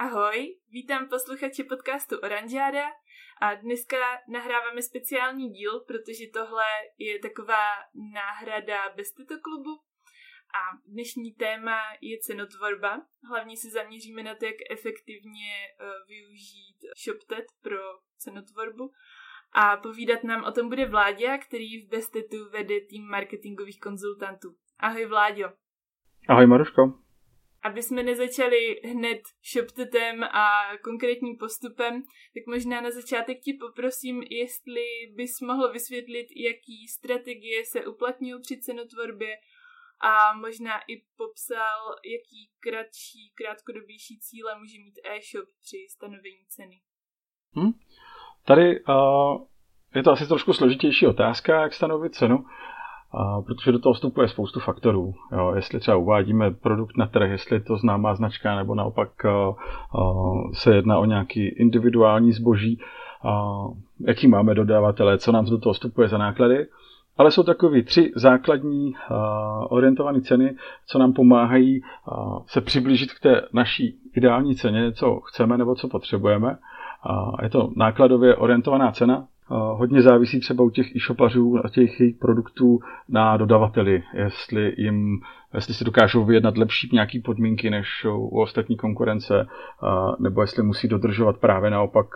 Ahoj, vítám posluchače podcastu Oranžáda a dneska nahráváme speciální díl, protože tohle je taková náhrada bez klubu a dnešní téma je cenotvorba. Hlavně se zaměříme na to, jak efektivně eh, využít ShopTet pro cenotvorbu a povídat nám o tom bude Vláďa, který v Bestetu vede tým marketingových konzultantů. Ahoj Vláďo. Ahoj Maruško aby jsme nezačali hned shoptetem a konkrétním postupem, tak možná na začátek ti poprosím, jestli bys mohl vysvětlit, jaký strategie se uplatňují při cenotvorbě a možná i popsal, jaký kratší, krátkodobější cíle může mít e-shop při stanovení ceny. Hmm. Tady uh, je to asi trošku složitější otázka, jak stanovit cenu. A protože do toho vstupuje spoustu faktorů. Jo, jestli třeba uvádíme produkt na trh, jestli je to známá značka, nebo naopak uh, uh, se jedná o nějaký individuální zboží, uh, jaký máme dodavatele, co nám do toho vstupuje za náklady. Ale jsou takové tři základní uh, orientované ceny, co nám pomáhají uh, se přiblížit k té naší ideální ceně, co chceme nebo co potřebujeme. Uh, je to nákladově orientovaná cena, hodně závisí třeba u těch e-shopařů a těch jejich produktů na dodavateli, jestli jim jestli si dokážou vyjednat lepší nějaké podmínky než u ostatní konkurence, nebo jestli musí dodržovat právě naopak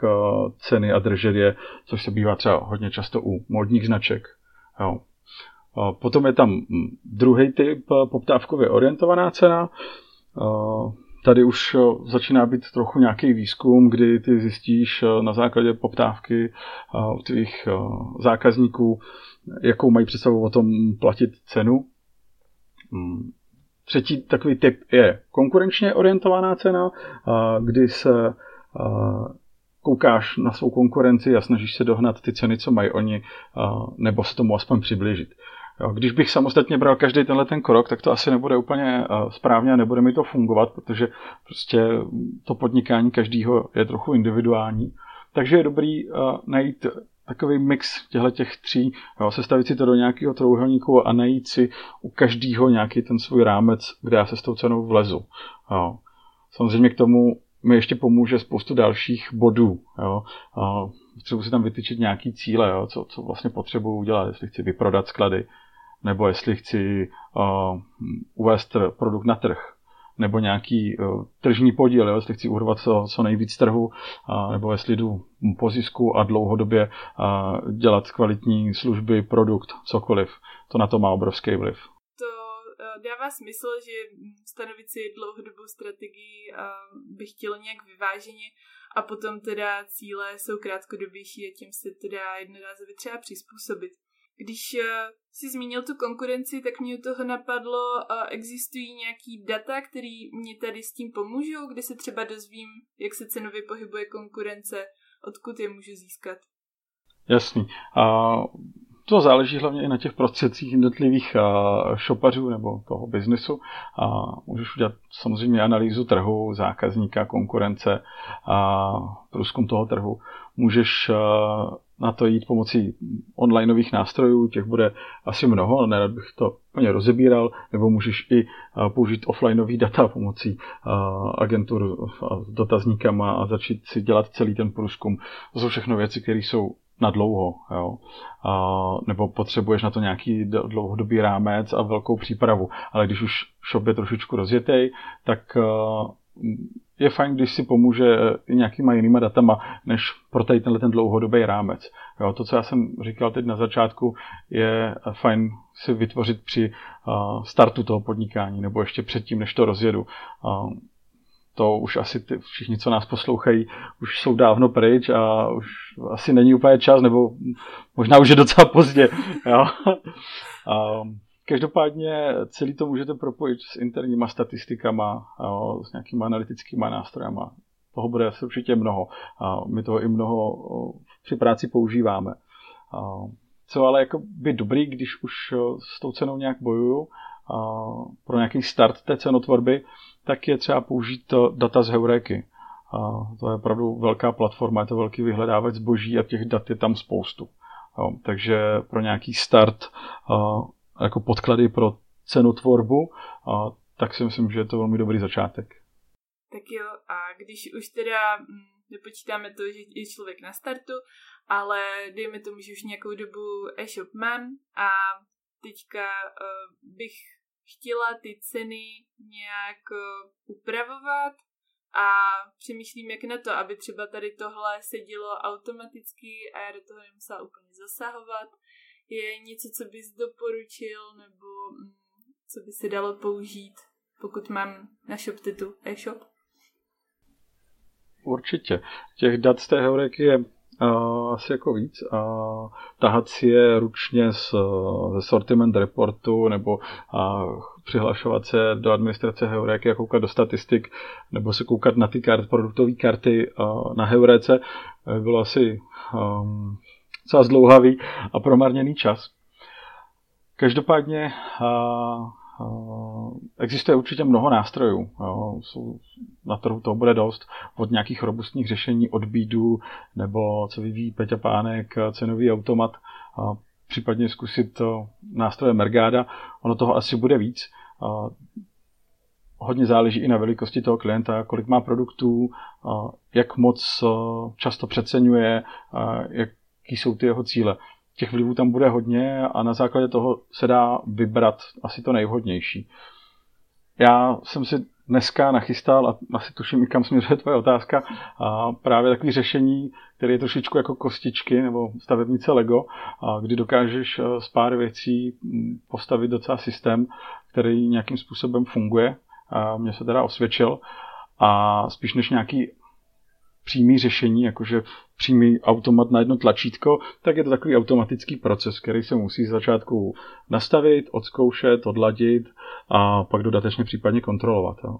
ceny a držet je, což se bývá třeba hodně často u modních značek. Jo. Potom je tam druhý typ poptávkově orientovaná cena, tady už eh, začíná být trochu nějaký výzkum, kdy ty zjistíš eh, na základě poptávky eh, tvých zákazníků, jakou mají představu o tom platit cenu. Hmm. Třetí takový typ je konkurenčně orientovaná cena, kdy se koukáš na svou konkurenci a snažíš se dohnat ty ceny, co mají oni, nebo se tomu aspoň přiblížit. Jo, když bych samostatně bral každý tenhle ten krok, tak to asi nebude úplně uh, správně a nebude mi to fungovat, protože prostě to podnikání každého je trochu individuální. Takže je dobrý uh, najít takový mix těchto těch tří, jo, sestavit si to do nějakého trouhelníku a najít si u každého nějaký ten svůj rámec, kde já se s tou cenou vlezu. Jo. Samozřejmě k tomu mi ještě pomůže spoustu dalších bodů. Jo. Potřebuji si tam vytyčit nějaký cíle, jo, co, co vlastně potřebuji udělat, jestli chci vyprodat sklady, nebo jestli chci uh, uvést produkt na trh, nebo nějaký uh, tržní podíl, jo, jestli chci urvat co, co nejvíc trhu, uh, nebo jestli jdu po zisku a dlouhodobě uh, dělat kvalitní služby, produkt, cokoliv. To na to má obrovský vliv. To uh, dává smysl, že stanovit si dlouhodobou strategii uh, bych chtěl nějak vyváženě a potom teda cíle jsou krátkodobější a tím se teda jednorázově třeba přizpůsobit. Když uh, si zmínil tu konkurenci, tak mě u toho napadlo, uh, existují nějaký data, které mě tady s tím pomůžou, kde se třeba dozvím, jak se cenově pohybuje konkurence, odkud je můžu získat. Jasný. A to záleží hlavně i na těch prostředcích jednotlivých šopařů nebo toho biznesu. A můžeš udělat samozřejmě analýzu trhu, zákazníka, konkurence a průzkum toho trhu. Můžeš na to jít pomocí onlineových nástrojů, těch bude asi mnoho, ale nerad bych to úplně rozebíral, nebo můžeš i použít offlineový data pomocí agentur s dotazníkama a začít si dělat celý ten průzkum. To jsou všechno věci, které jsou na dlouho, jo. A, nebo potřebuješ na to nějaký dlouhodobý rámec a velkou přípravu. Ale když už shop je trošičku rozjetý, tak je fajn, když si pomůže i nějakýma jinýma datama, než pro tady tenhle ten dlouhodobý rámec. Jo, to, co já jsem říkal teď na začátku, je fajn si vytvořit při startu toho podnikání, nebo ještě předtím, než to rozjedu to už asi ty, všichni, co nás poslouchají, už jsou dávno pryč a už asi není úplně čas, nebo možná už je docela pozdě. Jo? A každopádně celý to můžete propojit s interníma statistikama, jo, s nějakýma analytickými nástrojama. Toho bude asi určitě mnoho. A my toho i mnoho při práci používáme. A co ale jako by dobrý, když už s tou cenou nějak bojuju, pro nějaký start té cenotvorby, tak je třeba použít data z Heuréky. A to je opravdu velká platforma, je to velký vyhledávač zboží a těch dat je tam spoustu. Jo, takže pro nějaký start jako podklady pro cenotvorbu, tak si myslím, že je to velmi dobrý začátek. Tak jo, a když už teda hm, nepočítáme to, že je člověk na startu, ale dejme tomu, že už nějakou dobu e-shop mám a teďka uh, bych chtěla ty ceny nějak uh, upravovat a přemýšlím, jak na to, aby třeba tady tohle se dělo automaticky a já do toho nemusela úplně zasahovat. Je něco, co bys doporučil nebo mm, co by se dalo použít, pokud mám na ShopTetu e-shop? Určitě. Těch dat z té heureky je asi jako víc. Uh, tahat si je ručně z, ze sortiment reportu nebo uh, přihlašovat se do administrace Heuréky a koukat do statistik nebo se koukat na ty kart, produktové karty na Heuréce bylo asi um, docela zdlouhavý a promarněný čas. Každopádně uh, Existuje určitě mnoho nástrojů. Jsou, na trhu toho bude dost. Od nějakých robustních řešení od bídu, nebo co vyvíjí Peťa Pánek, cenový automat, případně zkusit nástroje Mergáda. Ono toho asi bude víc. Hodně záleží i na velikosti toho klienta, kolik má produktů, jak moc často přeceňuje, jaký jsou ty jeho cíle těch vlivů tam bude hodně a na základě toho se dá vybrat asi to nejvhodnější. Já jsem si dneska nachystal, a asi tuším i kam směřuje tvoje otázka, a právě takové řešení, které je trošičku jako kostičky nebo stavebnice Lego, a kdy dokážeš eh, z pár věcí postavit docela systém, který nějakým způsobem funguje. A mě se teda osvědčil a spíš než nějaký přímý řešení, jakože přímý automat na jedno tlačítko, tak je to takový automatický proces, který se musí z začátku nastavit, odzkoušet, odladit a pak dodatečně případně kontrolovat. Jo.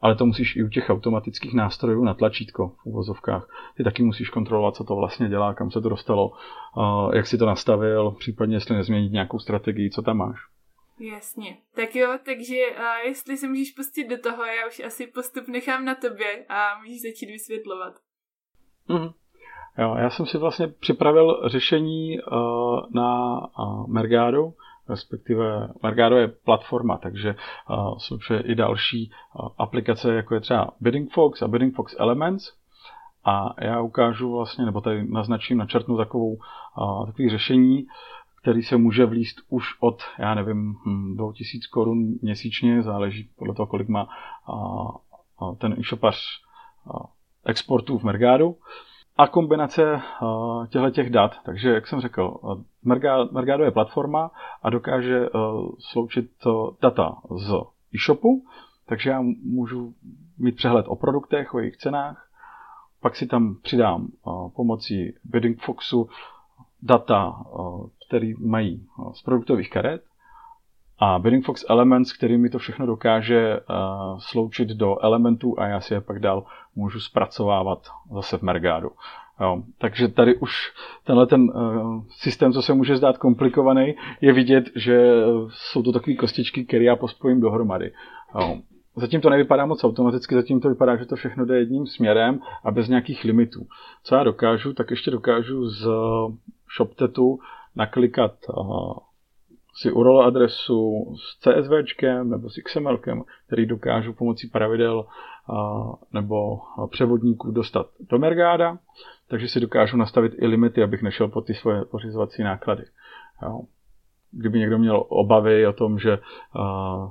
Ale to musíš i u těch automatických nástrojů na tlačítko v uvozovkách. Ty taky musíš kontrolovat, co to vlastně dělá, kam se to dostalo, jak si to nastavil, případně jestli nezměnit nějakou strategii, co tam máš. Jasně. Tak jo, takže uh, jestli se můžeš pustit do toho, já už asi postup nechám na tobě a můžeš začít vysvětlovat. Mm-hmm. Jo, já jsem si vlastně připravil řešení uh, na uh, Mergado, respektive Mergado je platforma, takže uh, jsou i další uh, aplikace, jako je třeba Bidding Fox a Bidding Fox Elements. A já ukážu vlastně, nebo tady naznačím, načrtnu takovou, uh, takový řešení, který se může vlíst už od, já nevím, 2000 hm, korun měsíčně, záleží podle toho, kolik má ten e-shopař exportů v Mergadu. A kombinace těchto těch dat, takže jak jsem řekl, Mergado je platforma a dokáže sloučit data z e-shopu, takže já můžu mít přehled o produktech, o jejich cenách, pak si tam přidám pomocí Bidding Foxu data, které mají z produktových karet a Bidding Fox Elements, který mi to všechno dokáže sloučit do elementů a já si je pak dál můžu zpracovávat zase v Mergadu. Jo, takže tady už tenhle ten uh, systém, co se může zdát komplikovaný, je vidět, že jsou to takové kostičky, které já pospojím dohromady. Jo. Zatím to nevypadá moc automaticky, zatím to vypadá, že to všechno jde jedním směrem a bez nějakých limitů. Co já dokážu, tak ještě dokážu z ShopTetu naklikat si URL adresu s CSVčkem nebo s XMLkem, který dokážu pomocí pravidel nebo převodníků dostat do Mergáda, takže si dokážu nastavit i limity, abych nešel po ty svoje pořizovací náklady. Jo kdyby někdo měl obavy o tom, že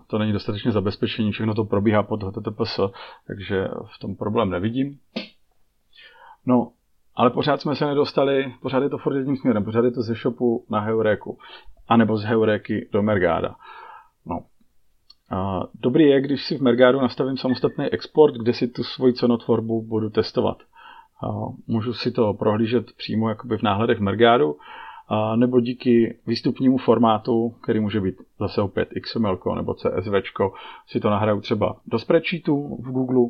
to není dostatečně zabezpečení, všechno to probíhá pod HTTPS, takže v tom problém nevidím. No, ale pořád jsme se nedostali, pořád je to furt jedním směrem, pořád je to ze shopu na Heuréku, anebo z Heuréky do Mergáda. No. A dobrý je, když si v Mergádu nastavím samostatný export, kde si tu svoji cenotvorbu budu testovat. A můžu si to prohlížet přímo jakoby v náhledech Mergádu, a nebo díky výstupnímu formátu, který může být zase opět XML nebo CSV, si to nahraju třeba do spreadsheetu v Google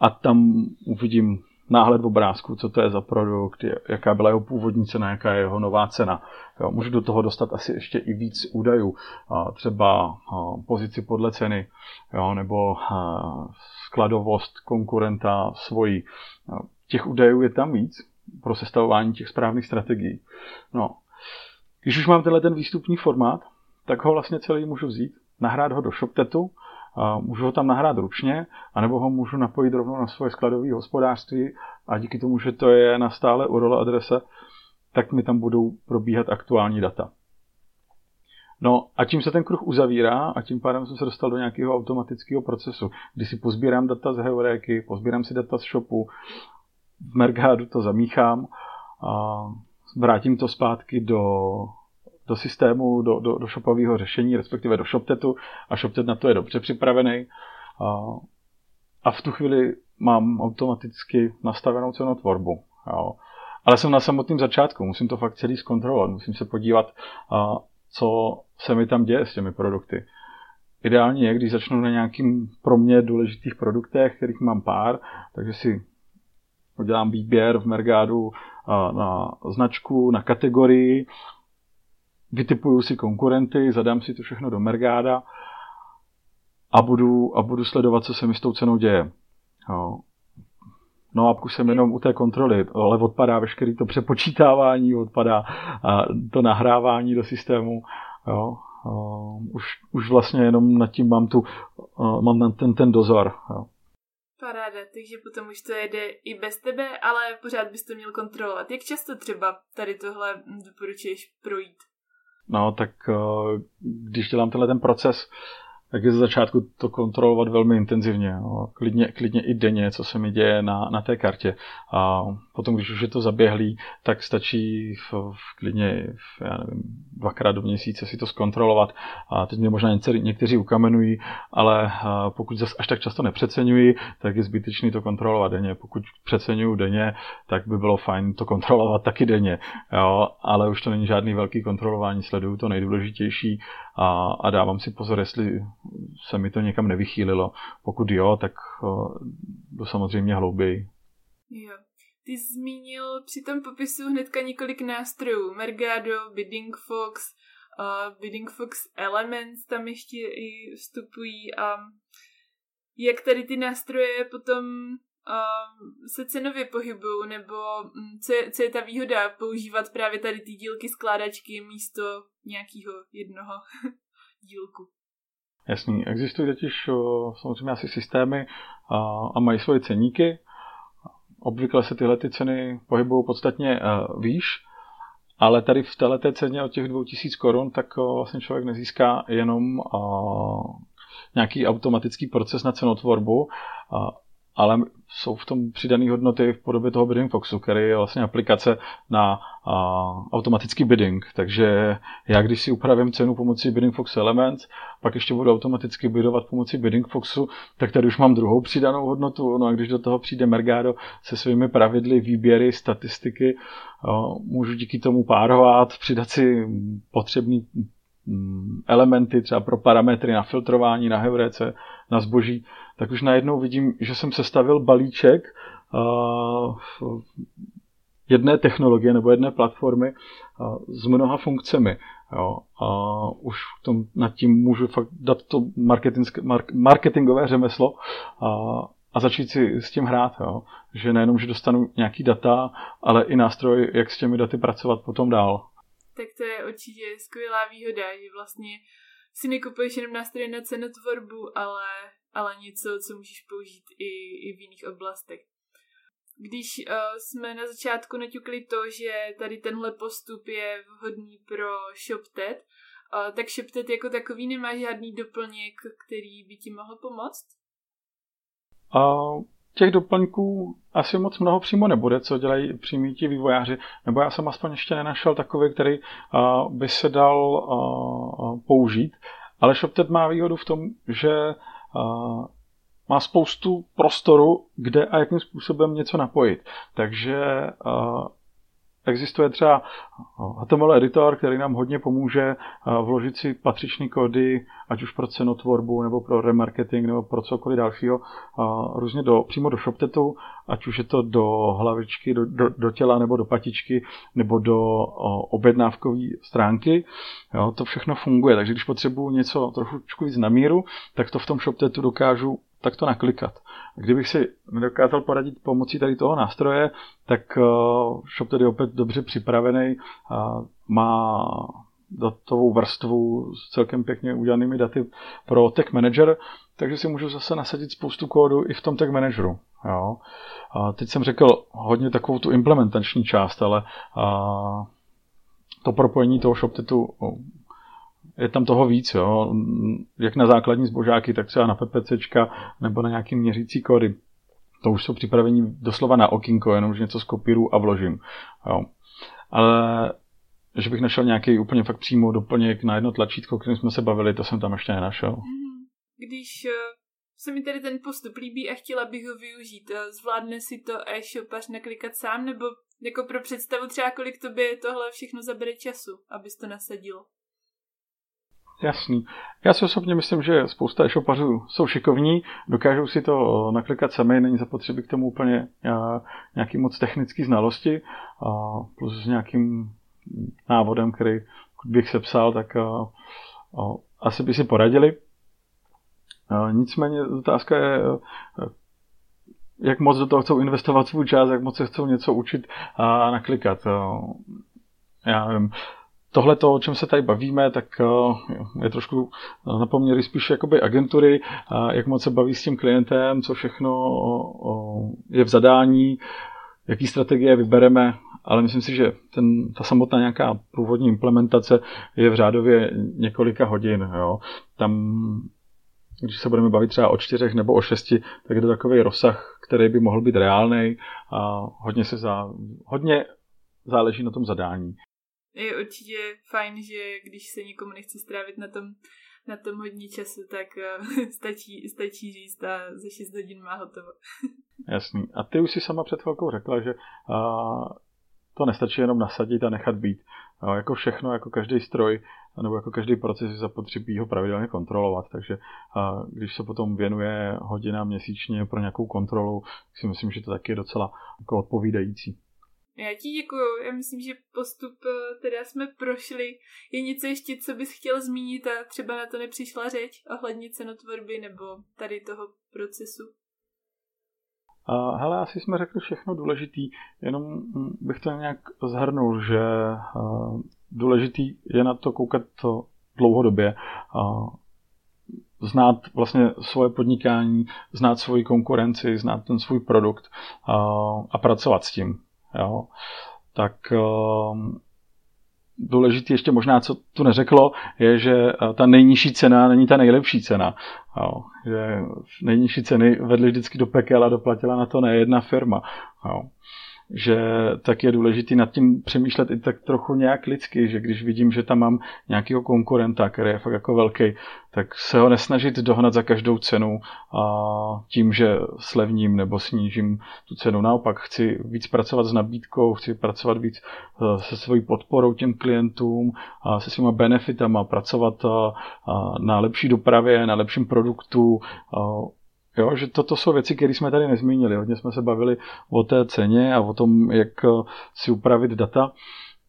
a tam uvidím náhled v obrázku, co to je za produkt, jaká byla jeho původní cena, jaká je jeho nová cena. Jo, můžu do toho dostat asi ještě i víc údajů, třeba pozici podle ceny, jo, nebo skladovost konkurenta svojí. Těch údajů je tam víc pro sestavování těch správných strategií. No. Když už mám tenhle ten výstupní formát, tak ho vlastně celý můžu vzít, nahrát ho do ShopTetu, můžu ho tam nahrát ručně, anebo ho můžu napojit rovnou na svoje skladové hospodářství a díky tomu, že to je na stále URL adrese, tak mi tam budou probíhat aktuální data. No a tím se ten kruh uzavírá a tím pádem jsem se dostal do nějakého automatického procesu, kdy si pozbírám data z Heuréky, pozbírám si data z shopu, v Mergadu to zamíchám a vrátím to zpátky do, do systému, do, do, do shopového řešení, respektive do ShopTetu a ShopTet na to je dobře připravený. A, a v tu chvíli mám automaticky nastavenou cenotvorbu. Jo. Ale jsem na samotném začátku, musím to fakt celý zkontrolovat, musím se podívat, a, co se mi tam děje s těmi produkty. Ideálně je, když začnu na nějakým pro mě důležitých produktech, kterých mám pár, takže si udělám výběr v Mergádu na značku, na kategorii, vytipuju si konkurenty, zadám si to všechno do Mergáda a budu, a budu sledovat, co se mi s tou cenou děje. Jo. No a jsem jenom u té kontroly, ale odpadá veškerý to přepočítávání, odpadá to nahrávání do systému. Jo. Už, už vlastně jenom nad tím mám, tu, mám ten, ten dozor. Jo. Paráda, takže potom už to jede i bez tebe, ale pořád bys to měl kontrolovat. Jak často třeba tady tohle doporučuješ projít? No, tak když dělám tenhle ten proces, tak je ze začátku to kontrolovat velmi intenzivně. No. Klidně, klidně i denně, co se mi děje na, na té kartě. A potom, když už je to zaběhlý, tak stačí v, v klidně v, já nevím, dvakrát do měsíce si to zkontrolovat. A teď mě možná někteří, někteří ukamenují, ale pokud zase až tak často nepřeceňuji, tak je zbytečný to kontrolovat denně. Pokud přeceňuju denně, tak by bylo fajn to kontrolovat taky denně. Jo? Ale už to není žádný velký kontrolování, sleduju to nejdůležitější a, a dávám si pozor, jestli se mi to někam nevychýlilo. Pokud jo, tak to samozřejmě hlouběji. Jo. Ty zmínil při tom popisu hnedka několik nástrojů. Mergado, Bidding Fox, uh, Bidding Fox Elements tam ještě i vstupují a jak tady ty nástroje potom uh, se cenově pohybují, nebo um, co, je, co je ta výhoda používat právě tady ty dílky skládačky místo nějakého jednoho dílku. Jasný, existují totiž samozřejmě asi systémy a, mají svoje ceníky. Obvykle se tyhle ty ceny pohybují podstatně uh, výš, ale tady v této ceně od těch 2000 korun, tak uh, vlastně člověk nezíská jenom nějaký automatický proces na cenotvorbu, ale jsou v tom přidané hodnoty v podobě toho bidding foxu, který je vlastně aplikace na a, automatický bidding. Takže já když si upravím cenu pomocí bidding fox elements, pak ještě budu automaticky bidovat pomocí bidding foxu, tak tady už mám druhou přidanou hodnotu. No a když do toho přijde Mergado se svými pravidly, výběry, statistiky, a, můžu díky tomu párovat, přidat si potřebný mm, elementy třeba pro parametry na filtrování, na heuréce, na zboží, tak už najednou vidím, že jsem sestavil balíček uh, jedné technologie nebo jedné platformy uh, s mnoha funkcemi. Jo, a už tom, nad tím můžu fakt dát to marketingové řemeslo a, a začít si s tím hrát. Jo. Že nejenom, že dostanu nějaký data, ale i nástroj, jak s těmi daty pracovat potom dál. Tak to je určitě skvělá výhoda, že vlastně si nekupuješ jenom nástroje na cenotvorbu, ale, ale něco, co můžeš použít i, i v jiných oblastech. Když uh, jsme na začátku naťukli to, že tady tenhle postup je vhodný pro ShopTet, uh, tak ShopTet jako takový nemá žádný doplněk, který by ti mohl pomoct? Uh, těch doplňků asi moc mnoho přímo nebude, co dělají přímí ti vývojáři, nebo já jsem aspoň ještě nenašel takový, který uh, by se dal uh, použít. Ale ShopTet má výhodu v tom, že má spoustu prostoru, kde a jakým způsobem něco napojit. Takže Existuje třeba HTML editor, který nám hodně pomůže eh, vložit si patřičný kódy, ať už pro cenotvorbu, nebo pro remarketing, nebo pro cokoliv dalšího, různě do, přímo do ShopTetu, ať už je to do hlavičky, do, do, do těla, nebo do patičky, nebo do objednávkové stránky. Jo, to všechno funguje, takže když potřebuji něco trochu víc na míru, tak to v tom ShopTetu dokážu tak to naklikat. Kdybych si nedokázal poradit pomocí tady toho nástroje, tak uh, shop tedy opět dobře připravený, má datovou vrstvu s celkem pěkně udělanými daty pro Tech Manager, takže si můžu zase nasadit spoustu kódu i v tom Tech Manageru. Jo. A teď jsem řekl hodně takovou tu implementační část, ale a, to propojení toho ShopTetu je tam toho víc, jo. jak na základní zbožáky, tak třeba na PPCčka nebo na nějaký měřící kódy. To už jsou připravení doslova na okinko, jenom že něco skopíru a vložím. Jo. Ale že bych našel nějaký úplně fakt přímo doplněk na jedno tlačítko, kterým jsme se bavili, to jsem tam ještě nenašel. Mhm. Když eh, se mi tady ten postup líbí a chtěla bych ho využít, eh, zvládne si to e-shopař naklikat sám, nebo jako pro představu třeba, kolik tobě tohle všechno zabere času, abys to nasadil? Jasný. Já si osobně myslím, že spousta e-shopařů jsou šikovní, dokážou si to eh, naklikat sami, není zapotřebí k tomu úplně nějaký moc technický znalosti, plus s nějakým návodem, který bych se psal, tak uh, asi by si poradili. Nicméně otázka je, jak moc do toho chcou investovat svůj čas, jak moc se chcou něco učit a naklikat. Já nevím, tohle to, o čem se tady bavíme, tak je trošku na poměry spíš jakoby agentury, jak moc se baví s tím klientem, co všechno je v zadání, jaký strategie vybereme ale myslím si, že ten, ta samotná nějaká průvodní implementace je v řádově několika hodin. Jo. Tam, když se budeme bavit třeba o čtyřech nebo o šesti, tak je to takový rozsah, který by mohl být reálný a hodně, se za, hodně záleží na tom zadání. Je určitě fajn, že když se nikomu nechce strávit na tom, na tom hodně času, tak uh, stačí, stačí říct a za 6 hodin má hotovo. Jasný. A ty už si sama před chvilkou řekla, že uh, to nestačí jenom nasadit a nechat být. Jo, jako všechno, jako každý stroj, nebo jako každý proces je zapotřebí ho pravidelně kontrolovat, takže a když se potom věnuje hodina měsíčně pro nějakou kontrolu, si myslím, že to taky je docela jako odpovídající. Já ti děkuju. Já myslím, že postup eh, teda jsme prošli. Je něco ještě, co bys chtěl zmínit a třeba na to nepřišla řeč ohledně cenotvorby nebo tady toho procesu? A hele, asi jsme řekli všechno důležitý, jenom bych to nějak zhrnul, že důležitý je na to koukat to dlouhodobě, znát vlastně svoje podnikání, znát svoji konkurenci, znát ten svůj produkt a pracovat s tím. Jo. Tak důležitý ještě možná, co tu neřeklo, je, že eh, ta nejnižší cena není ta nejlepší cena. Jo, že nejnižší ceny vedly vždycky do pekel a doplatila na to nejedna firma. Jo že tak je důležitý nad tím přemýšlet i tak trochu nějak lidsky, že když vidím, že tam mám nějakého konkurenta, který je fakt jako velký, tak se ho nesnažit dohnat za každou cenu a tím, že slevním nebo snížím tu cenu. Naopak chci víc pracovat s nabídkou, chci pracovat víc eh, se svojí podporou těm klientům, a se svýma benefitama, pracovat eh, na lepší dopravě, na lepším produktu, Jo, že toto jsou věci, které jsme tady nezmínili. Hodně jsme se bavili o té ceně a o tom, jak eh, si upravit data.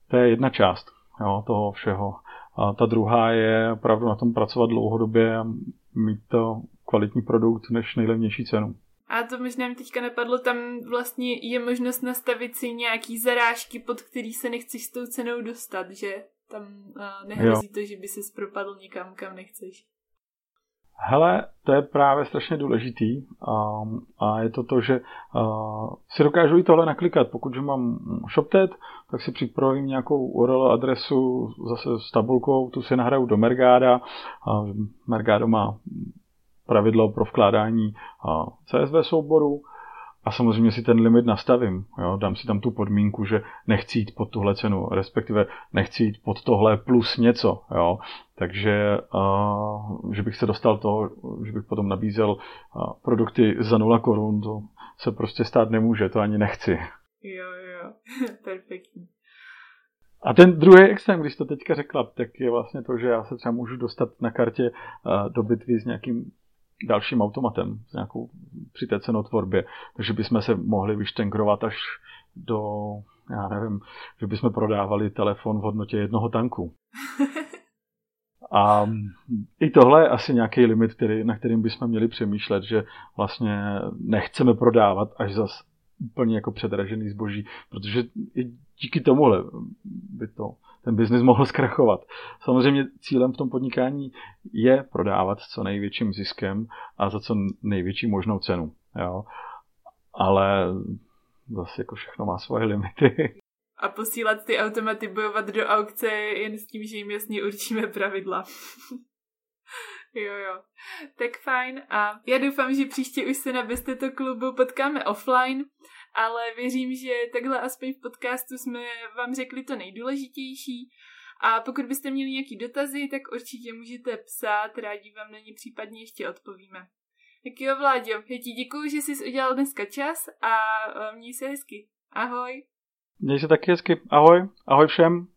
To je jedna část jo, toho všeho. A ta druhá je opravdu na tom pracovat dlouhodobě a mít to kvalitní produkt než nejlevnější cenu. A to možná mi teďka napadlo, tam vlastně je možnost nastavit si nějaký zarážky, pod který se nechceš s tou cenou dostat, že? Tam uh, nehrozí jo. to, že by se propadl nikam, kam nechceš. Hele, to je právě strašně důležitý a, a je to to, že uh, si dokážu i tohle naklikat. Pokud mám ShopTet, tak si připravím nějakou URL adresu zase s tabulkou, tu si nahraju do Mergáda. A Mergado má pravidlo pro vkládání CSV souboru a samozřejmě si ten limit nastavím. Jo? Dám si tam tu podmínku, že nechci jít pod tuhle cenu, respektive nechci jít pod tohle plus něco. Jo? Takže, uh, že bych se dostal to, že bych potom nabízel uh, produkty za 0 korun, to se prostě stát nemůže, to ani nechci. Jo, jo, perfektní. A ten druhý extrém, když to teďka řekla, tak je vlastně to, že já se třeba můžu dostat na kartě do bitvy s nějakým dalším automatem s nějakou, při té cenotvorbě. Takže bychom se mohli vyštenkrovat až do, já nevím, že bychom prodávali telefon v hodnotě jednoho tanku. A i tohle je asi nějaký limit, který, na kterým bychom měli přemýšlet, že vlastně nechceme prodávat až zas úplně jako předražený zboží, protože i díky tomuhle by to ten biznis mohl zkrachovat. Samozřejmě cílem v tom podnikání je prodávat s co největším ziskem a za co největší možnou cenu. Jo? Ale zase jako všechno má svoje limity. A posílat ty automaty bojovat do aukce jen s tím, že jim jasně určíme pravidla. jo, jo. Tak fajn. A já doufám, že příště už se na Besteto klubu potkáme offline ale věřím, že takhle aspoň v podcastu jsme vám řekli to nejdůležitější. A pokud byste měli nějaký dotazy, tak určitě můžete psát, rádi vám na ně případně ještě odpovíme. Tak jo, Vláďo, já ti děkuju, že jsi udělal dneska čas a měj se hezky. Ahoj. Měj se taky hezky. Ahoj. Ahoj všem.